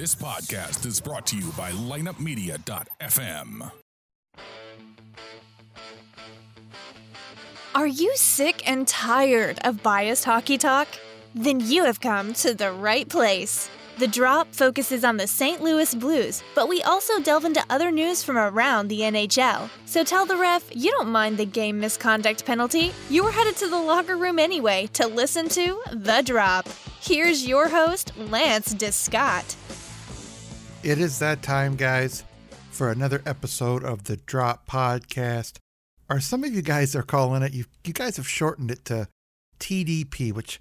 This podcast is brought to you by lineupmedia.fm. Are you sick and tired of biased hockey talk? Then you have come to the right place. The Drop focuses on the St. Louis Blues, but we also delve into other news from around the NHL. So tell the ref you don't mind the game misconduct penalty. You were headed to the locker room anyway to listen to The Drop. Here's your host, Lance Descott. It is that time, guys, for another episode of the Drop Podcast. Or some of you guys are calling it, you, you guys have shortened it to TDP, which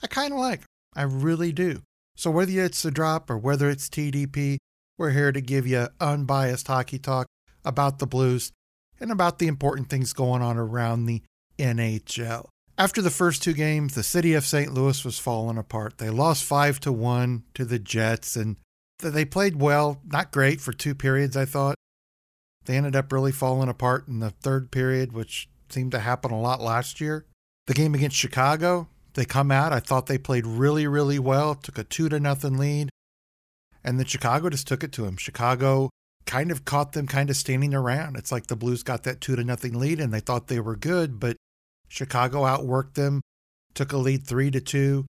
I kind of like. I really do. So, whether it's the drop or whether it's TDP, we're here to give you unbiased hockey talk about the Blues and about the important things going on around the NHL. After the first two games, the city of St. Louis was falling apart. They lost 5 to 1 to the Jets and they played well, not great for two periods, I thought. They ended up really falling apart in the third period, which seemed to happen a lot last year. The game against Chicago, they come out. I thought they played really, really well, took a two to nothing lead. And then Chicago just took it to them. Chicago kind of caught them kind of standing around. It's like the Blues got that two to nothing lead and they thought they were good, but Chicago outworked them, took a lead three to two.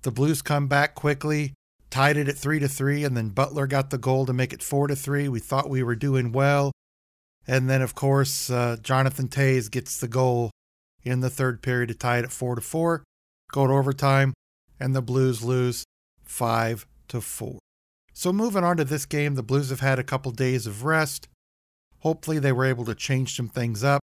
The Blues come back quickly, tied it at three to three, and then Butler got the goal to make it four to three. We thought we were doing well. And then, of course, uh, Jonathan Toews gets the goal in the third period to tie it at four to four, go to overtime, and the Blues lose five to four. So moving on to this game, the Blues have had a couple days of rest. Hopefully, they were able to change some things up.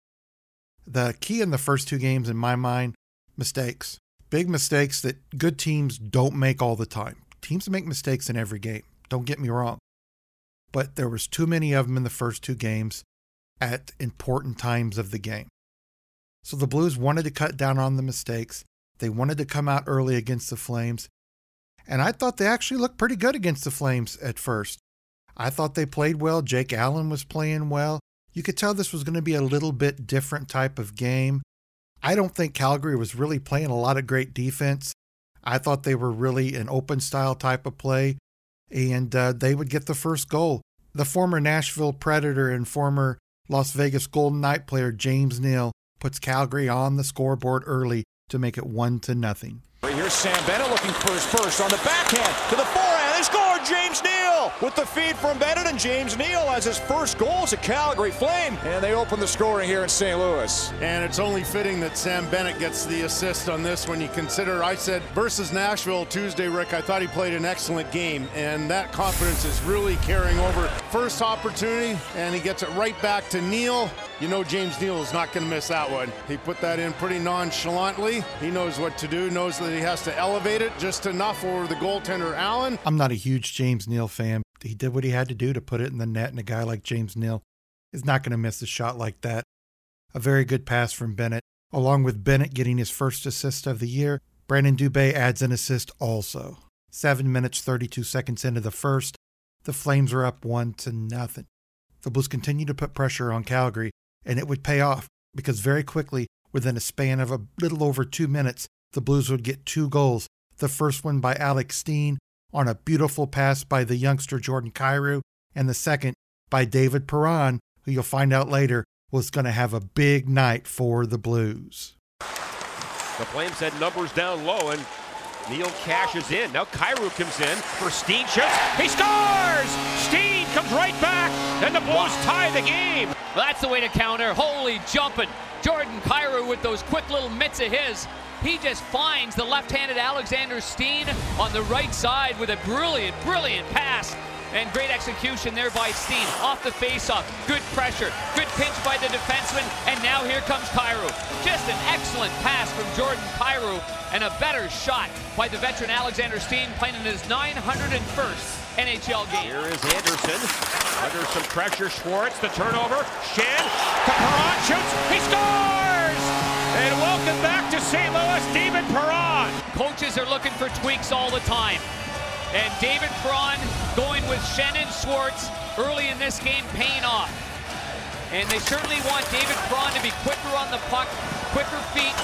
The key in the first two games, in my mind, mistakes. Big mistakes that good teams don't make all the time teams make mistakes in every game. Don't get me wrong. But there was too many of them in the first two games at important times of the game. So the Blues wanted to cut down on the mistakes. They wanted to come out early against the Flames. And I thought they actually looked pretty good against the Flames at first. I thought they played well. Jake Allen was playing well. You could tell this was going to be a little bit different type of game. I don't think Calgary was really playing a lot of great defense. I thought they were really an open style type of play, and uh, they would get the first goal. The former Nashville Predator and former Las Vegas Golden Knight player James Neal puts Calgary on the scoreboard early to make it one to nothing. Here's Sam Bennett looking for his first on the backhand to the forehand. They score. James Neal with the feed from Bennett, and James Neal has his first goal as a Calgary Flame, and they open the scoring here in St. Louis. And it's only fitting that Sam Bennett gets the assist on this when you consider I said versus Nashville Tuesday, Rick. I thought he played an excellent game, and that confidence is really carrying over. First opportunity, and he gets it right back to Neal. You know James Neal is not going to miss that one. He put that in pretty nonchalantly. He knows what to do, knows that he has to elevate it just enough over the goaltender Allen. I'm not a huge James Neal fan. He did what he had to do to put it in the net, and a guy like James Neal is not going to miss a shot like that. A very good pass from Bennett. Along with Bennett getting his first assist of the year, Brandon Dubé adds an assist also. 7 minutes 32 seconds into the first, the Flames are up 1 to nothing. The Blues continue to put pressure on Calgary, and it would pay off because very quickly, within a span of a little over 2 minutes, the Blues would get two goals. The first one by Alex Steen on a beautiful pass by the youngster Jordan Kyrou, and the second by David Perron, who you'll find out later was going to have a big night for the Blues. The Flames had numbers down low, and Neal cashes in. Now Kyrou comes in for Steen shoots. He scores! Steen comes right back, and the Blues wow. tie the game. That's the way to counter. Holy jumping. Jordan Kyrou with those quick little mitts of his. He just finds the left-handed Alexander Steen on the right side with a brilliant, brilliant pass. And great execution there by Steen. Off the faceoff. Good pressure. Good pinch by the defenseman. And now here comes Kyrou. Just an excellent pass from Jordan Kyrou. And a better shot by the veteran Alexander Steen playing in his 901st NHL game. Here is Anderson. Under some pressure. Schwartz, the turnover. Schenn. Perron shoots. He scores! And welcome back to St. Louis, David Perron. Coaches are looking for tweaks all the time. And David Perron going with Schenn and Schwartz early in this game paying off. And they certainly want David Perron to be quicker on the puck, quicker feet,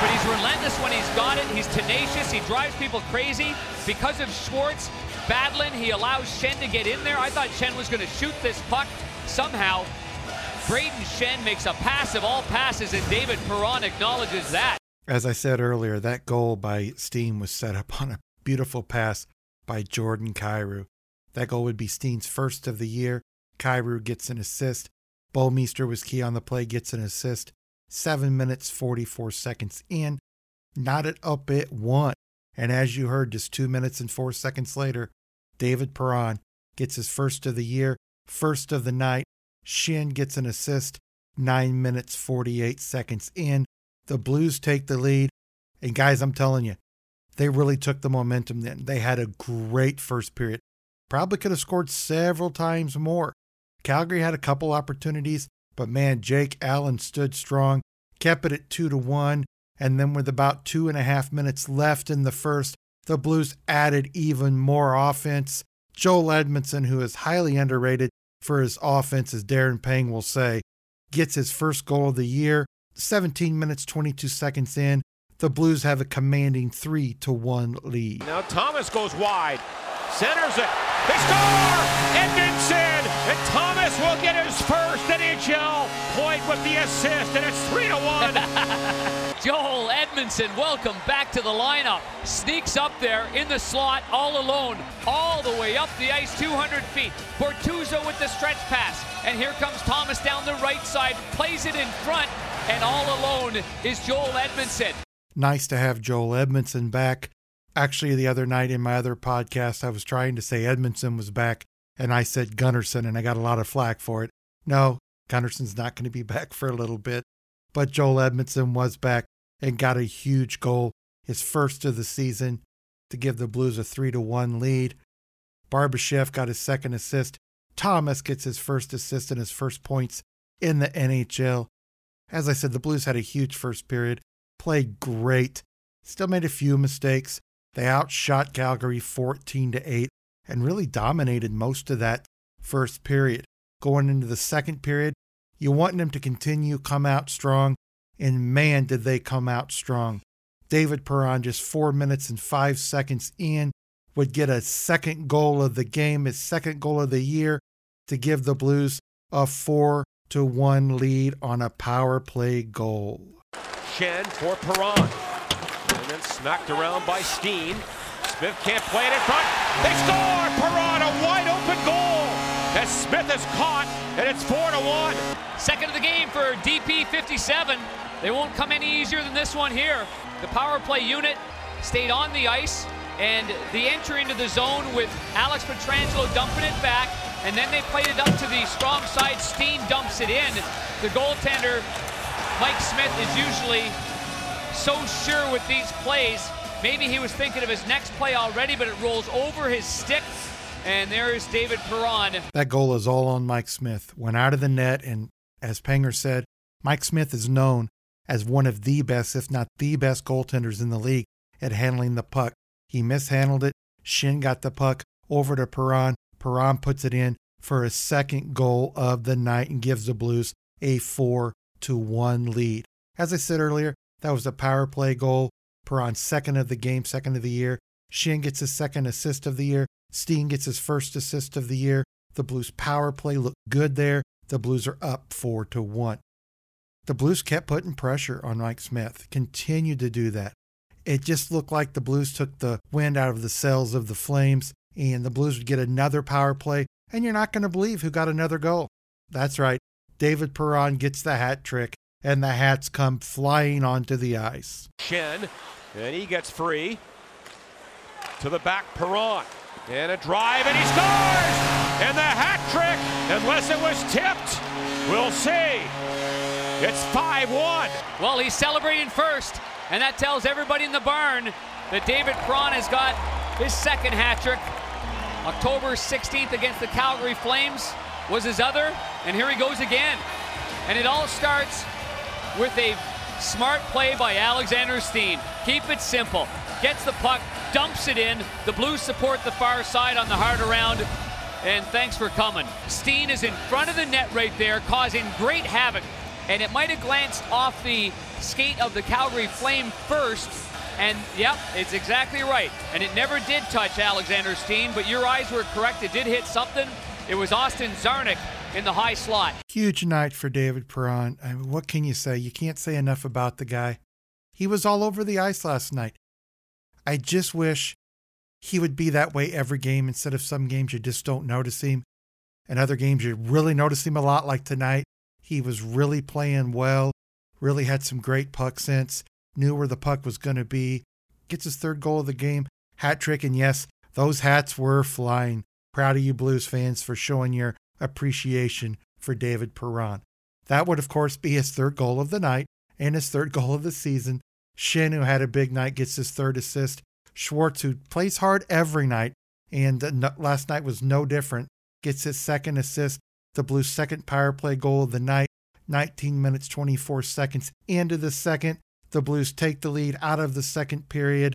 but he's relentless when he's got it. He's tenacious. He drives people crazy. Because of Schwartz battling, he allows Schenn to get in there. I thought Schenn was going to shoot this puck somehow. Brayden Schenn makes a pass of all passes, and David Perron acknowledges that. As I said earlier, that goal by Steen was set up on a beautiful pass by Jordan Kyrou. That goal would be Steen's first of the year. Kyrou gets an assist. Bouwmeester was key on the play, gets an assist. Seven minutes, 44 seconds in. Knotted up at one. And as you heard, just two minutes and four seconds later, David Perron gets his first of the year, first of the night. Schenn gets an assist, nine minutes, 48 seconds in. The Blues take the lead. And guys, I'm telling you, they really took the momentum then. They had a great first period. Probably could have scored several times more. Calgary had a couple opportunities, but man, Jake Allen stood strong, kept it at two to one, and then with about two and a half minutes left in the first, the Blues added even more offense. Joel Edmundson, who is highly underrated for his offense, as Darren Pang will say, gets his first goal of the year. 17 minutes 22 seconds in, the Blues have a commanding 3 to 1 lead. Now Thomas goes wide, centers it. They score! Edmundson! And Thomas will get his first NHL point with the assist, and it's 3 to 1. Joel Edmundson, welcome back to the lineup. Sneaks up there in the slot all alone, all the way up the ice, 200 feet. Bortuzzo with the stretch pass. And here comes Thomas down the right side, plays it in front, and all alone is Joel Edmundson. Nice to have Joel Edmundson back. Actually, the other night in my other podcast, I was trying to say Edmundson was back, and I said Gunnarsson, and I got a lot of flack for it. No, Gunnarsson's not going to be back for a little bit. But Joel Edmundson was back and got a huge goal, his first of the season, to give the Blues a 3 to 1 lead. Barbashev got his second assist. Thomas gets his first assist and his first points in the NHL. As I said, the Blues had a huge first period, played great, still made a few mistakes. They outshot Calgary 14 to 8 and really dominated most of that first period. Going into the second period, you want them to continue come out strong, and man, did they come out strong. David Perron, just four minutes and five seconds in, would get a second goal of the game, his second goal of the year, to give the Blues a four to one lead on a power play goal. Schenn for Perron. And then smacked around by Steen. Smith can't play it in front. They score! Perron, a wide open goal! As Smith is caught, and it's 4 to 1. Second of the game for DP 57. They won't come any easier than this one here. The power play unit stayed on the ice, and the entry into the zone with Alex Pietrangelo dumping it back, and then they played it up to the strong side. Steen dumps it in. The goaltender, Mike Smith, is usually so sure with these plays. Maybe he was thinking of his next play already, but it rolls over his stick. And there's David Perron. That goal is all on Mike Smith. Went out of the net, and as Panger said, Mike Smith is known as one of the best, if not the best, goaltenders in the league at handling the puck. He mishandled it. Schenn got the puck over to Perron. Perron puts it in for a second goal of the night and gives the Blues a 4 to 1 lead. As I said earlier, that was a power play goal. Perron second of the game, second of the year. Schenn gets his second assist of the year. Steen gets his first assist of the year. The Blues power play looked good there. The Blues are up 4 to 1. The Blues kept putting pressure on Mike Smith, continued to do that. It just looked like the Blues took the wind out of the sails of the Flames, and the Blues would get another power play, and you're not going to believe who got another goal. That's right, David Perron gets the hat trick, and the hats come flying onto the ice. Schenn, and he gets free. To the back, Perron. And a drive, and he scores! And the hat trick, unless it was tipped, we'll see. It's 5 1. Well, he's celebrating first, and that tells everybody in the barn that David Perron has got his second hat trick. October 16th against the Calgary Flames was his other, and here he goes again. And it all starts with a smart play by Alexander Steen. Keep it simple. Gets the puck, dumps it in. The Blues support the far side on the hard around. And thanks for coming. Steen is in front of the net right there, causing great havoc and it might have glanced off the skate of the Calgary Flame first. And yep, it's exactly right. And it never did touch Alexander Steen, but your eyes were correct. It did hit something. It was Austin Czarnik in the high slot. Huge night for David Perron. I mean, what can you say? You can't say enough about the guy. He was all over the ice last night. I just wish he would be that way every game instead of some games you just don't notice him. And other games you really notice him a lot, like tonight. He was really playing well, really had some great puck sense, knew where the puck was going to be. Gets his third goal of the game, hat trick. And yes, those hats were flying. Proud of you Blues fans for showing your appreciation for David Perron. That would, of course, be his third goal of the night and his third goal of the season. Schenn, who had a big night, gets his third assist. Schwartz, who plays hard every night, and last night was no different, gets his second assist. The Blues' second power play goal of the night, 19 minutes 24 seconds into the second. The Blues take the lead out of the second period.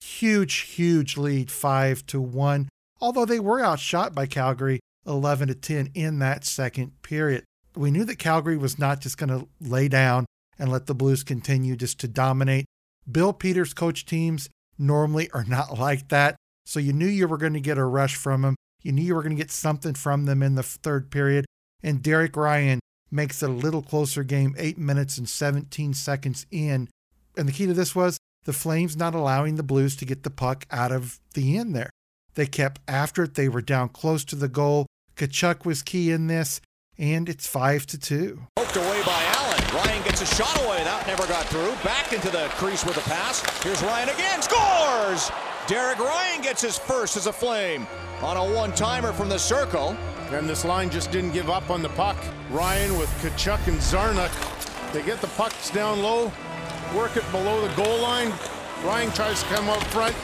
Huge, huge lead, five to one. Although they were outshot by Calgary 11 to 10 in that second period. We knew that Calgary was not just going to lay down and let the Blues continue just to dominate. Bill Peters coach teams normally are not like that. So you knew you were going to get a rush from them. You knew you were going to get something from them in the third period. And Derek Ryan makes it a little closer game, eight minutes and 17 seconds in. And the key to this was the Flames not allowing the Blues to get the puck out of the end there. They kept after it. They were down close to the goal. Tkachuk was key in this, and it's five to two. Poked away by Allen. Ryan gets a shot away. That never got through. Back into the crease with a pass. Here's Ryan again. Scores! Derek Ryan gets his first as a Flame on a one-timer from the circle. And this line just didn't give up on the puck. Ryan with Tkachuk and Czarnik. They get the pucks down low, work it below the goal line. Ryan tries to come up front,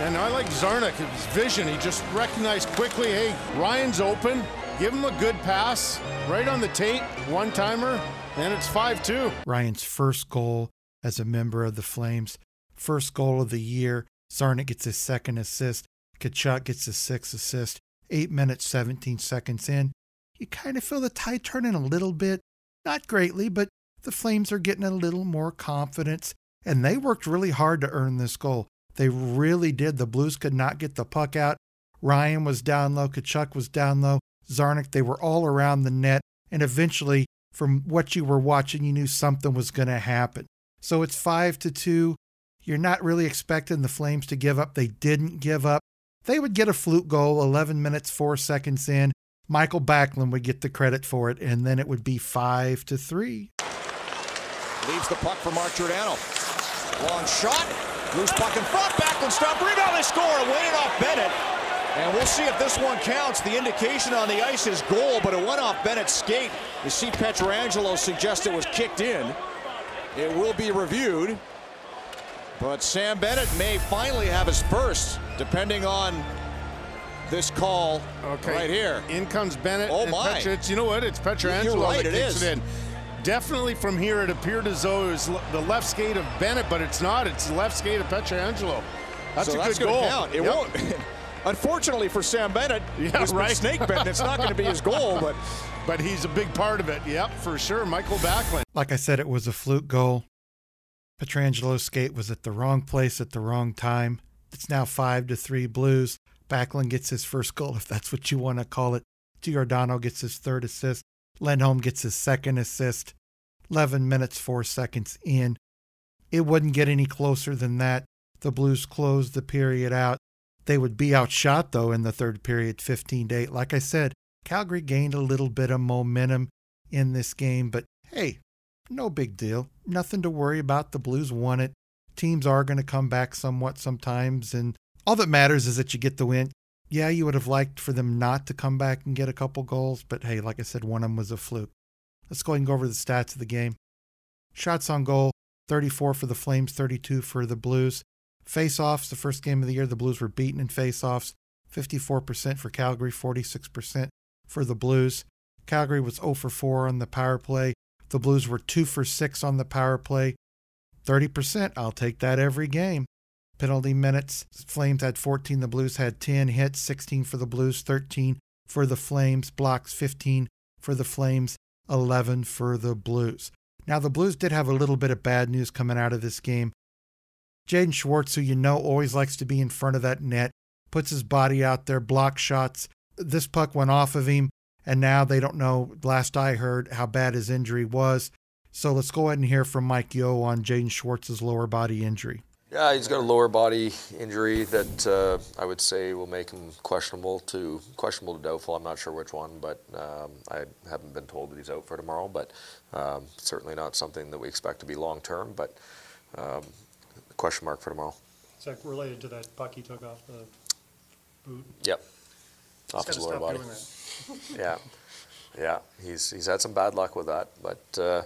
and I like Czarnik, his vision. He just recognized quickly, hey, Ryan's open. Give him a good pass right on the tape, one timer, and it's 5 2. Ryan's first goal as a member of the Flames, first goal of the year. Czarnik gets his second assist. Tkachuk gets his sixth assist. Eight minutes, 17 seconds in. You kind of feel the tide turning a little bit. Not greatly, but the Flames are getting a little more confidence, and they worked really hard to earn this goal. They really did. The Blues could not get the puck out. Ryan was down low. Tkachuk was down low. Czarnik, they were all around the net. And eventually, from what you were watching, you knew something was going to happen. So it's five to two. You're not really expecting the Flames to give up. They didn't give up. They would get a fluke goal 11 minutes, four seconds in. Michael Backlund would get the credit for it, and then it would be five to three. Leaves the puck for Mark Giordano. Long shot. Loose puck in front. Backlund stop. Rebound. They score. Waiting off Bennett. And we'll see if this one counts. The indication on the ice is goal, but it went off Bennett's skate. You see Pietrangelo suggest it was kicked in. It will be reviewed. But Sam Bennett may finally have his first, depending on this call okay. right here. In comes Bennett. Oh, my. Petra, you know what? It's Pietrangelo You're right, that it kicks is. it in. Definitely from here, it appeared as though it was the left skate of Bennett, but it's not. It's the left skate of Pietrangelo. That's so a that's good goal. Count. It Yep. won't. Unfortunately for Sam Bennett, Yeah, he's right. snake bitten. It's not going to be his goal, but But he's a big part of it. Yep, for sure. Michael Backlund. Like I said, it was a fluke goal. Pietrangelo's skate was at the wrong place at the wrong time. It's now five to three Blues. Backlund gets his first goal, if that's what you want to call it. Giordano gets his third assist. Lindholm gets his second assist. 11 minutes, four seconds in. It wouldn't get any closer than that. The Blues closed the period out. They would be outshot, though, in the third period, 15 to 8. Like I said, Calgary gained a little bit of momentum in this game, but hey, no big deal. Nothing to worry about. The Blues won it. Teams are going to come back somewhat sometimes, and all that matters is that you get the win. Yeah, you would have liked for them not to come back and get a couple goals, but hey, like I said, one of them was a fluke. Let's go ahead and go over the stats of the game. Shots on goal 34 for the Flames, 32 for the Blues. Face offs, the first game of the year, the Blues were beaten in face offs 54% for Calgary, 46% for the Blues. Calgary was 0 for 4 on the power play. The Blues were 2 for 6 on the power play. 30%, I'll take that every game. Penalty minutes, Flames had 14, the Blues had 10. Hits, 16 for the Blues, 13 for the Flames. Blocks, 15 for the Flames, 11 for the Blues. Now, the Blues did have a little bit of bad news coming out of this game. Jaden Schwartz, who you know always likes to be in front of that net, puts his body out there, block shots. This puck went off of him, and now they don't know, last I heard, how bad his injury was. So let's go ahead and hear from Mike Yeo on Jaden Schwartz's lower body injury. Yeah, he's got a lower body injury that uh, I would say will make him questionable to questionable to doubtful. I'm not sure which one, but um, I haven't been told that he's out for tomorrow. But um, certainly not something that we expect to be long term. But um, question mark for tomorrow. Is that related to that puck he took off the boot? Yep, off his lower body. yeah, yeah. He's he's had some bad luck with that, but. Uh,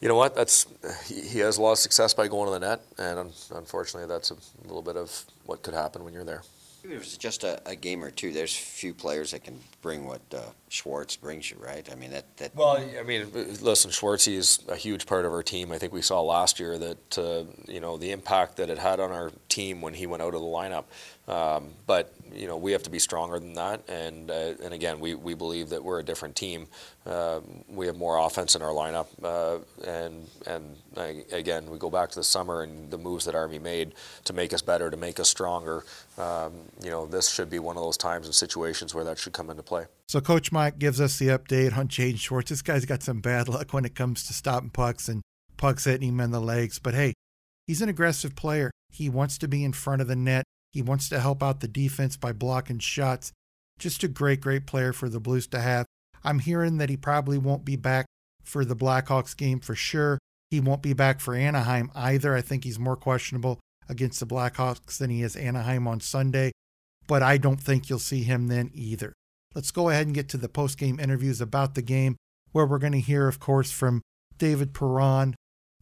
you know what? That's he, has a lot of success by going to the net, and un- unfortunately, that's a little bit of what could happen when you're there. If it's just a, a, game or two, there's few players that can bring what uh, Schwartz brings you, right? I mean that, that. Well, I mean, listen, Schwartz is a huge part of our team. I think we saw last year that uh, you know the impact that it had on our team when he went out of the lineup. Um, but you know we have to be stronger than that, and uh, and again we, we believe that we're a different team. Uh, we have more offense in our lineup, uh, and and again we go back to the summer and the moves that Army made to make us better, to make us stronger. Um, you know this should be one of those times and situations where that should come into play. So Coach Mike gives us the update on Jaden Schwartz. This guy's got some bad luck when it comes to stopping pucks and pucks hitting him in the legs, but hey, he's an aggressive player. He wants to be in front of the net. He wants to help out the defense by blocking shots. Just a great, great player for the Blues to have. I'm hearing that he probably won't be back for the Blackhawks game for sure. He won't be back for Anaheim either. I think he's more questionable against the Blackhawks than he is Anaheim on Sunday, but I don't think you'll see him then either. Let's go ahead and get to the post game interviews about the game, where we're going to hear, of course, from David Perron,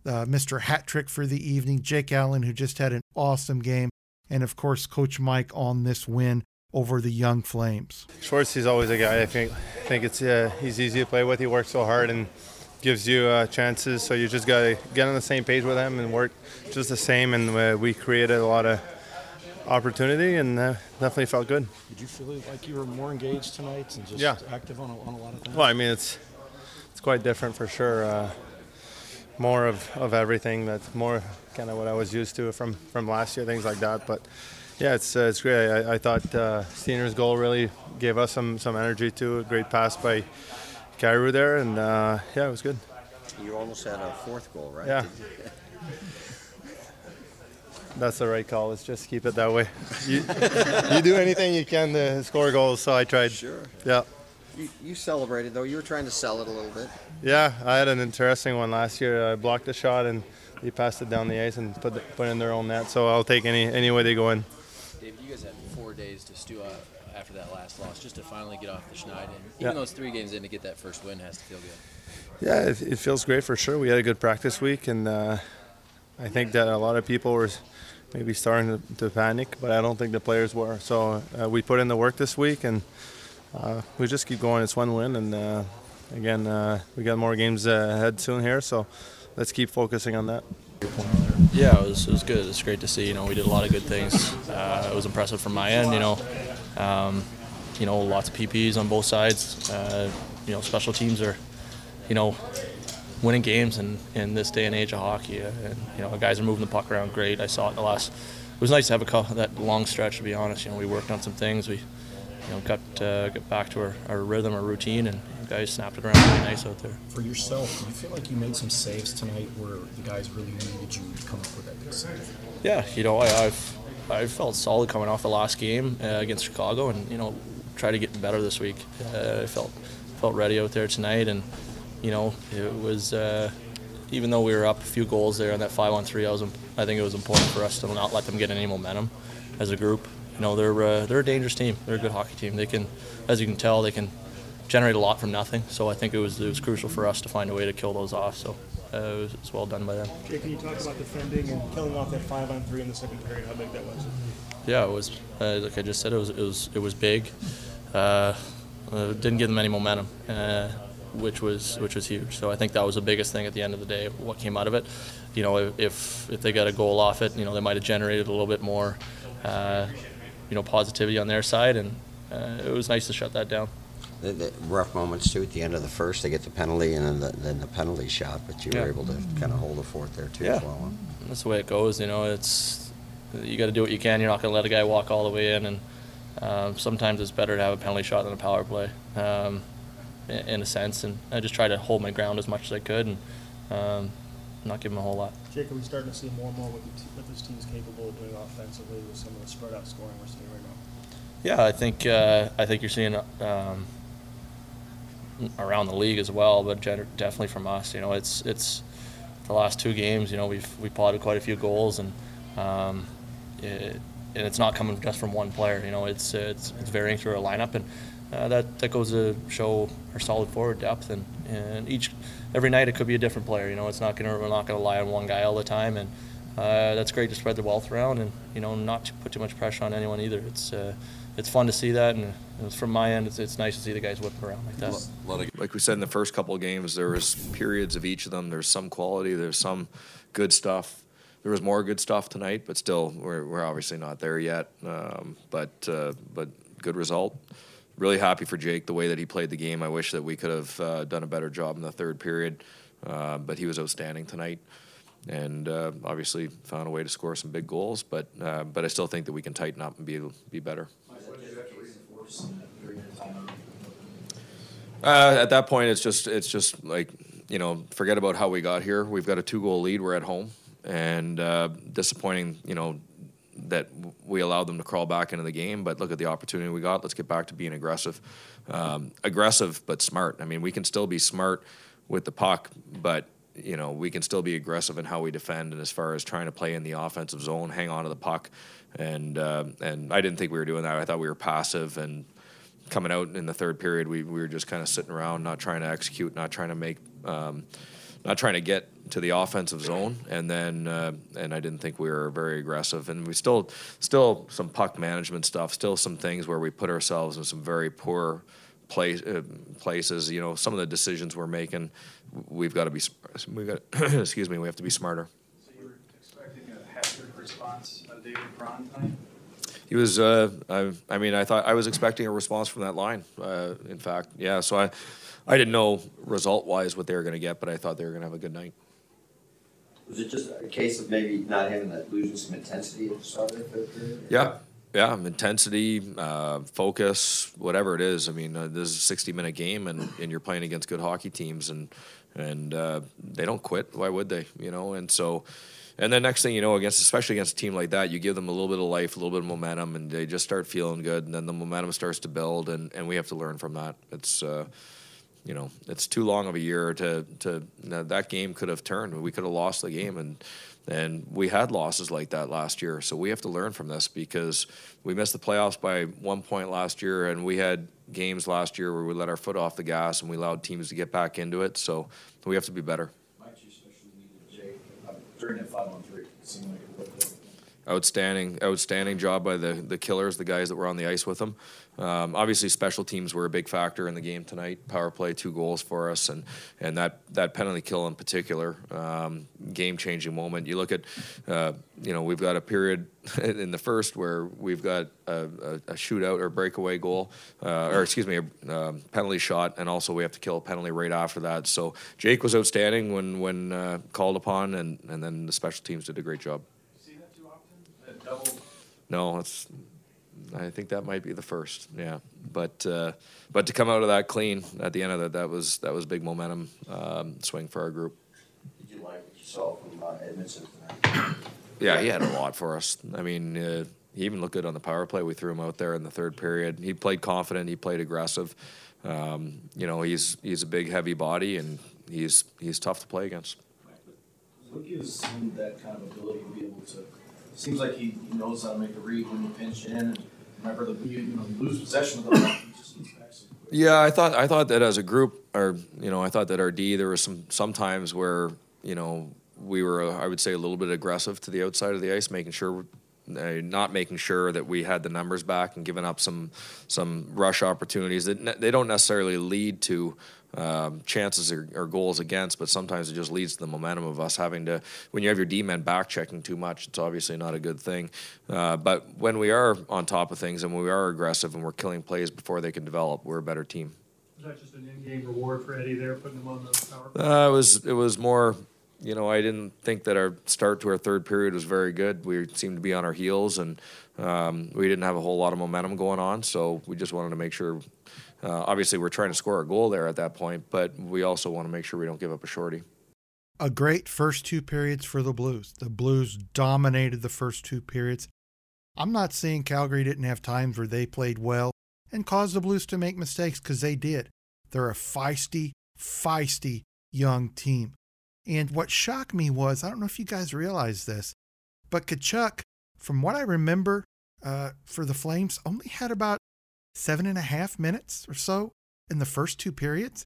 uh, Mr. Hat Trick for the evening, Jake Allen, who just had an awesome game, and of course, Coach Mike on this win over the Young Flames. Schwartz is always a guy. I think I think it's uh, he's easy to play with. He works so hard and gives you uh, chances. So you just got to get on the same page with him and work just the same. And uh, we created a lot of opportunity and uh, definitely felt good. Did you feel like you were more engaged tonight and just yeah. active on a, on a lot of things? Well, I mean it's it's quite different for sure. Uh, more of, of everything. That's more kind of what I was used to from, from last year, things like that. But yeah, it's, uh, it's great. I, I thought uh, Steener's goal really gave us some, some energy too. A great pass by Kyrou there, and uh, yeah, it was good. You almost had a fourth goal, right? Yeah. That's the right call. Let's just keep it that way. You, you do anything you can to score goals, so I tried. Sure. Yeah. You, you celebrated though. You were trying to sell it a little bit. Yeah, I had an interesting one last year. I blocked a shot and he passed it down the ice and put the, put in their own net. So I'll take any any way they go in. Dave, you guys had four days to stew up after that last loss, just to finally get off the schneid. And even Yeah. though it's three games in, to get that first win has to feel good. Yeah, it, it feels great for sure. We had a good practice week, and uh, I think that a lot of people were maybe starting to, to panic, but I don't think the players were. So uh, we put in the work this week, and uh, we just keep going. It's one win, and uh, again, uh, we got more games uh, ahead soon here, so let's keep focusing on that. Yeah, it was, it was good. It's great to see. You know, we did a lot of good things. Uh, it was impressive from my end. You know, um, you know, lots of PPs on both sides. Uh, you know, special teams are, you know, winning games in, in this day and age of hockey. Uh, and you know, the guys are moving the puck around great. I saw it in the last. It was nice to have a couple, that long stretch. To be honest, you know, we worked on some things. We, you know, got uh, got back to our, our rhythm, our routine, and guys snapped it around really nice out there. For yourself, do you feel like you made some saves tonight where the guys really needed you to come up with that big save? Yeah, you know, I, I've I felt solid coming off the last game uh, against Chicago, and you know, try to get better this week. Uh, I felt felt ready out there tonight, and you know, it was uh, even though we were up a few goals there on that five on three, I was I think it was important for us to not let them get any momentum as a group. You know, they're uh, they're a dangerous team. They're a good hockey team. They can, as you can tell, they can generate a lot from nothing. So I think it was it was crucial for us to find a way to kill those off. So uh, it, was, it was well done by them. Jay, can you talk about defending and killing off that five on three in the second period? How big that was? Yeah, it was uh, like I just said. It was it was it was big. Uh, uh, didn't give them any momentum, uh, which was which was huge. So I think that was the biggest thing at the end of the day. What came out of it, you know, if if they got a goal off it, you know, they might have generated a little bit more, uh, you know, positivity on their side, and uh, it was nice to shut that down. The, the rough moments too at the end of the first. They get the penalty and then the, then the penalty shot, but you Yeah. were able to kind of hold the fort there too Yeah. as well. That's the way it goes. You know, it's you got to do what you can. You're not going to let a guy walk all the way in, and um, sometimes it's better to have a penalty shot than a power play, um, in, in a sense. And I just try to hold my ground as much as I could, and um, not give him a whole lot. Jake, are we starting to see more and more what, the t- what this team's capable of doing offensively with some of the spread out scoring we're seeing right now? Yeah, I think uh, I think you're seeing um, around the league as well, but definitely from us. You know, it's it's the last two games. You know, we've we potted quite a few goals, and um, it, and it's not coming just from one player. You know, it's it's it's varying through our lineup, and uh, that that goes to show our solid forward depth. And, and each every night it could be a different player. You know, it's not gonna we're not gonna rely on one guy all the time, and uh, that's great to spread the wealth around, and you know, not to put too much pressure on anyone either. It's uh, it's fun to see that, and from my end, it's, it's nice to see the guys whipping around like that. Like we said in the first couple of games, there was periods of each of them. There's some quality. There's some good stuff. There was more good stuff tonight, but still, we're, we're obviously not there yet. Um, but uh, but good result. Really happy for Jake the way that he played the game. I wish that we could have uh, done a better job in the third period, uh, but he was outstanding tonight, and uh, obviously found a way to score some big goals. But uh, but I still think that we can tighten up and be be better. Uh, at that point, it's just it's just like you know, forget about how we got here. We've got a two goal lead. We're at home, and uh, disappointing. You know that we allowed them to crawl back into the game. But look at the opportunity we got. Let's get back to being aggressive, um, aggressive but smart. I mean, we can still be smart with the puck, but you know we can still be aggressive in how we defend and as far as trying to play in the offensive zone, hang on to the puck, and uh, and I didn't think we were doing that. I thought we were passive and coming out in the third period, we, we were just kind of sitting around, not trying to execute, not trying to make, um, not trying to get to the offensive zone, and then uh, and I didn't think we were very aggressive, and we still still some puck management stuff, still some things where we put ourselves in some very poor place uh, places. You know, some of the decisions we're making, we've got to be we got excuse me, we have to be smarter. So you were expecting a heftier response of David Braun? He was. Uh, I, I mean, I thought I was expecting a response from that line. Uh, in fact, yeah. So I, I didn't know result-wise what they were going to get, but I thought they were going to have a good night. Was it just a case of maybe not having that losing some intensity at the start of the third period? Yeah, yeah. Intensity, uh, focus, whatever it is. I mean, uh, this is a 60-minute game, and, and you're playing against good hockey teams, and and uh, they don't quit. Why would they? You know, and so. And then next thing you know, against especially against a team like that, you give them a little bit of life, a little bit of momentum, and they just start feeling good. And then the momentum starts to build, and, and we have to learn from that. It's uh, you know, it's too long of a year to to that game could have turned. We could have lost the game, and and we had losses like that last year. So we have to learn from this because we missed the playoffs by one point last year, and we had games last year where we let our foot off the gas and we allowed teams to get back into it. So we have to be better. Mike, you especially needed Jake during that five on three. It seemed like it looked outstanding outstanding job by the the killers the guys that were on the ice with them um, obviously special teams were a big factor in the game tonight power play two goals for us and and that that penalty kill in particular um, game changing moment you look at uh, you know we've got a period in the first where we've got a, a, a shootout or breakaway goal uh, or excuse me a um, penalty shot and also we have to kill a penalty right after that so Jake was outstanding when when uh, called upon and and then the special teams did a great job that double. no, it's. I think that might be the first. Yeah, but uh, but to come out of that clean at the end of that, that was that was big momentum um, swing for our group. Did you like what you saw from uh, Edmundson? Yeah, he had a lot for us. I mean, uh, he even looked good on the power play. We threw him out there in the third period. He played confident. He played aggressive. Um, you know, he's he's a big, heavy body, and he's he's tough to play against. What gives him that kind of ability to be able to? Seems like he, he knows how to make a read when you pinch in. And remember, the you, know you lose possession of the some Yeah, I thought I thought that as a group, or you know, I thought that our D there were some some times where you know we were uh, I would say a little bit aggressive to the outside of the ice, making sure. Uh, not making sure that we had the numbers back and giving up some some rush opportunities that ne- they don't necessarily lead to um, chances or, or goals against, but sometimes it just leads to the momentum of us having to. When you have your D men back checking too much, it's obviously not a good thing. Uh, but when we are on top of things and when we are aggressive and we're killing plays before they can develop, we're a better team. Was that just an in-game reward for Eddie there, putting him on the power play? Uh, it was it was more, you know, I didn't think that our start to our third period was very good. We seemed to be on our heels, and um, we didn't have a whole lot of momentum going on. So we just wanted to make sure. Uh, obviously, we're trying to score a goal there at that point, but we also want to make sure we don't give up a shorty. A great first two periods for the Blues. The Blues dominated the first two periods. I'm not saying Calgary didn't have times where they played well and caused the Blues to make mistakes because they did. They're a feisty, feisty young team. And what shocked me was I don't know if you guys realize this, but Tkachuk, from what I remember uh, for the Flames, only had about seven and a half minutes or so in the first two periods.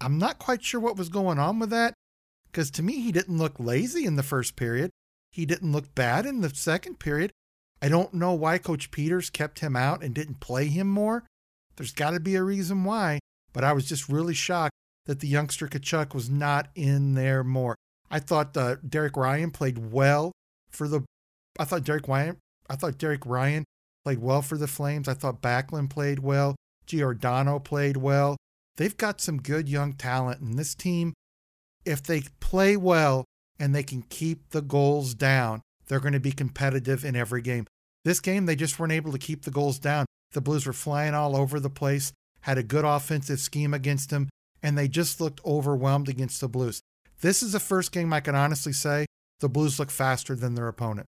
I'm not quite sure what was going on with that because to me, he didn't look lazy in the first period. He didn't look bad in the second period. I don't know why Coach Peters kept him out and didn't play him more. There's got to be a reason why, but I was just really shocked that the youngster Tkachuk was not in there more. I thought uh, Derek Ryan played well for the. I thought Derek Ryan. I thought Derek Ryan played well for the Flames. I thought Backlund played well. Giordano played well. They've got some good young talent, and this team, if they play well and they can keep the goals down, they're going to be competitive in every game. This game, they just weren't able to keep the goals down. The Blues were flying all over the place, had a good offensive scheme against them, and they just looked overwhelmed against the Blues. This is the first game I can honestly say the Blues look faster than their opponent.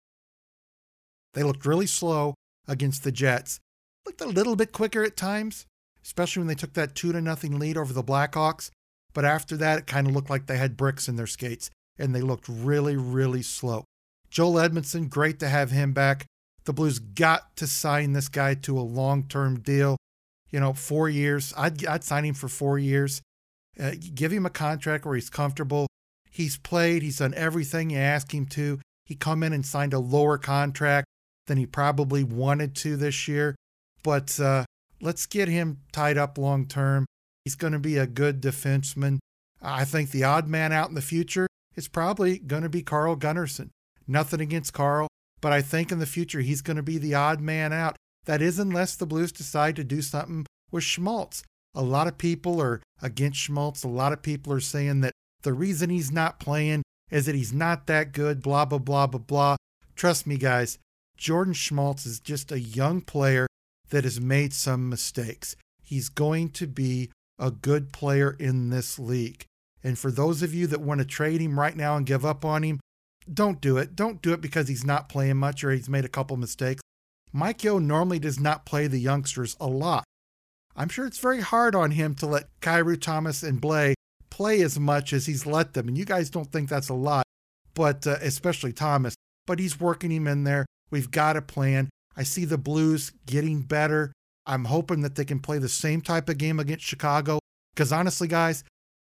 They looked really slow against the Jets. Looked a little bit quicker at times, especially when they took that 2 to nothing lead over the Blackhawks. But after that, it kind of looked like they had bricks in their skates, and they looked really, really slow. Joel Edmundson, great to have him back. The Blues got to sign this guy to a long term deal. You know, four years. I'd, I'd sign him for four years. Uh, give him a contract where he's comfortable. He's played, he's done everything you ask him to. He come in and signed a lower contract than he probably wanted to this year. But uh, let's get him tied up long term. He's going to be a good defenseman. I think the odd man out in the future is probably going to be Carl Gunnarsson. Nothing against Carl, but I think in the future he's going to be the odd man out. That is, unless the Blues decide to do something with Schmaltz. A lot of people are against Schmaltz. A lot of people are saying that the reason he's not playing is that he's not that good, blah, blah, blah, blah, blah. Trust me, guys, Jordan Schmaltz is just a young player that has made some mistakes. He's going to be a good player in this league. And for those of you that want to trade him right now and give up on him, don't do it. Don't do it because he's not playing much or he's made a couple mistakes. Mike Yeo normally does not play the youngsters a lot. I'm sure it's very hard on him to let Kyrou Thomas and Blais play as much as he's let them. And you guys don't think that's a lot, but uh, especially Thomas. But he's working him in there. We've got a plan. I see the Blues getting better. I'm hoping that they can play the same type of game against Chicago. Because honestly, guys,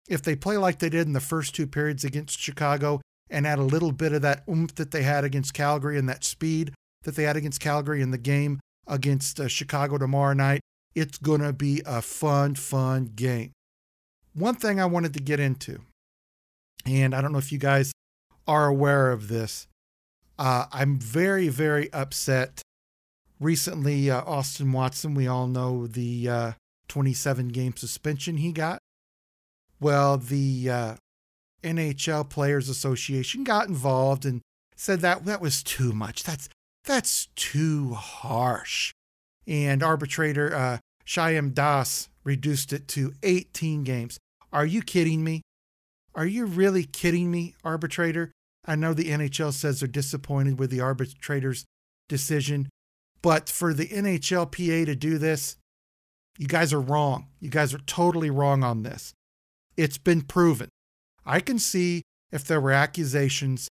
if they play like they did in the first two periods against Chicago and add a little bit of that oomph that they had against Calgary and that speed that they had against Calgary in the game against uh, Chicago tomorrow night, it's going to be a fun, fun game. One thing I wanted to get into, and I don't know if you guys are aware of this, uh, I'm very, very upset. Recently, uh, Austin Watson, we all know the uh, 27 game suspension he got. Well, the uh, NHL Players Association got involved and said that that was too much. That's that's too harsh. And arbitrator uh, Shyam Das reduced it to 18 games. Are you kidding me? Are you really kidding me, arbitrator? I know the NHL says they're disappointed with the arbitrator's decision, but for the NHLPA to do this, you guys are wrong. You guys are totally wrong on this. It's been proven. I can see if there were accusations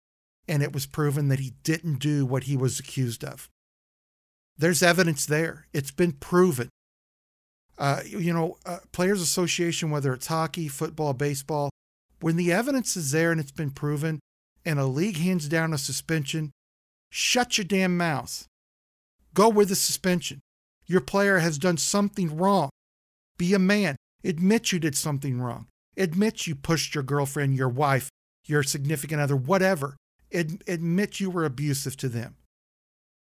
and it was proven that he didn't do what he was accused of. There's evidence there. It's been proven. Uh, you know, uh, Players Association, whether it's hockey, football, baseball, when the evidence is there and it's been proven, and a league hands down a suspension, shut your damn mouth. Go with the suspension. Your player has done something wrong. Be a man. Admit you did something wrong. Admit you pushed your girlfriend, your wife, your significant other, whatever. Ad- admit you were abusive to them.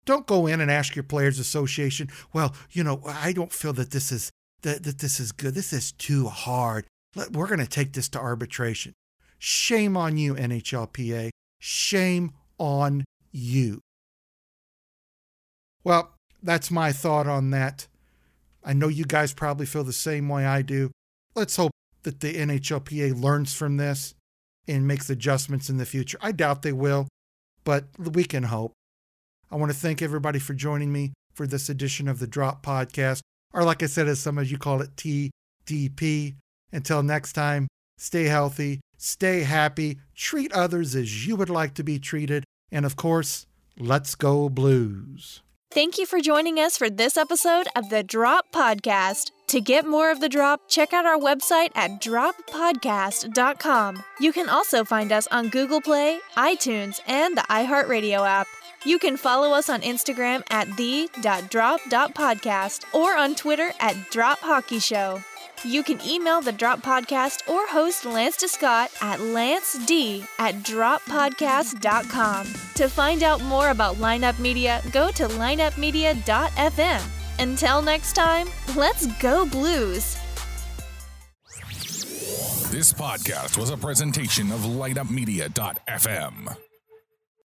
Don't go in and ask your players association, well, you know, I don't feel that this is that, that this is good. This is too hard. Let, we're going to take this to arbitration. Shame on you, NHLPA. Shame on you. Well, that's my thought on that. I know you guys probably feel the same way I do. Let's hope that the NHLPA learns from this and makes adjustments in the future. I doubt they will, but we can hope. I want to thank everybody for joining me for this edition of the Drop Podcast, or like I said, as some of you call it, TDP. Until next time, stay healthy, stay happy, treat others as you would like to be treated, and of course, let's go blues. Thank you for joining us for this episode of the Drop Podcast. To get more of the drop, check out our website at droppodcast.com. You can also find us on Google Play, iTunes, and the iHeartRadio app. You can follow us on Instagram at the.drop.podcast or on Twitter at Drop Hockey Show. You can email the Drop Podcast or host Lance DeScott at lanced at droppodcast.com. To find out more about Lineup Media, go to lineupmedia.fm. Until next time, let's go Blues! This podcast was a presentation of lineupmedia.fm.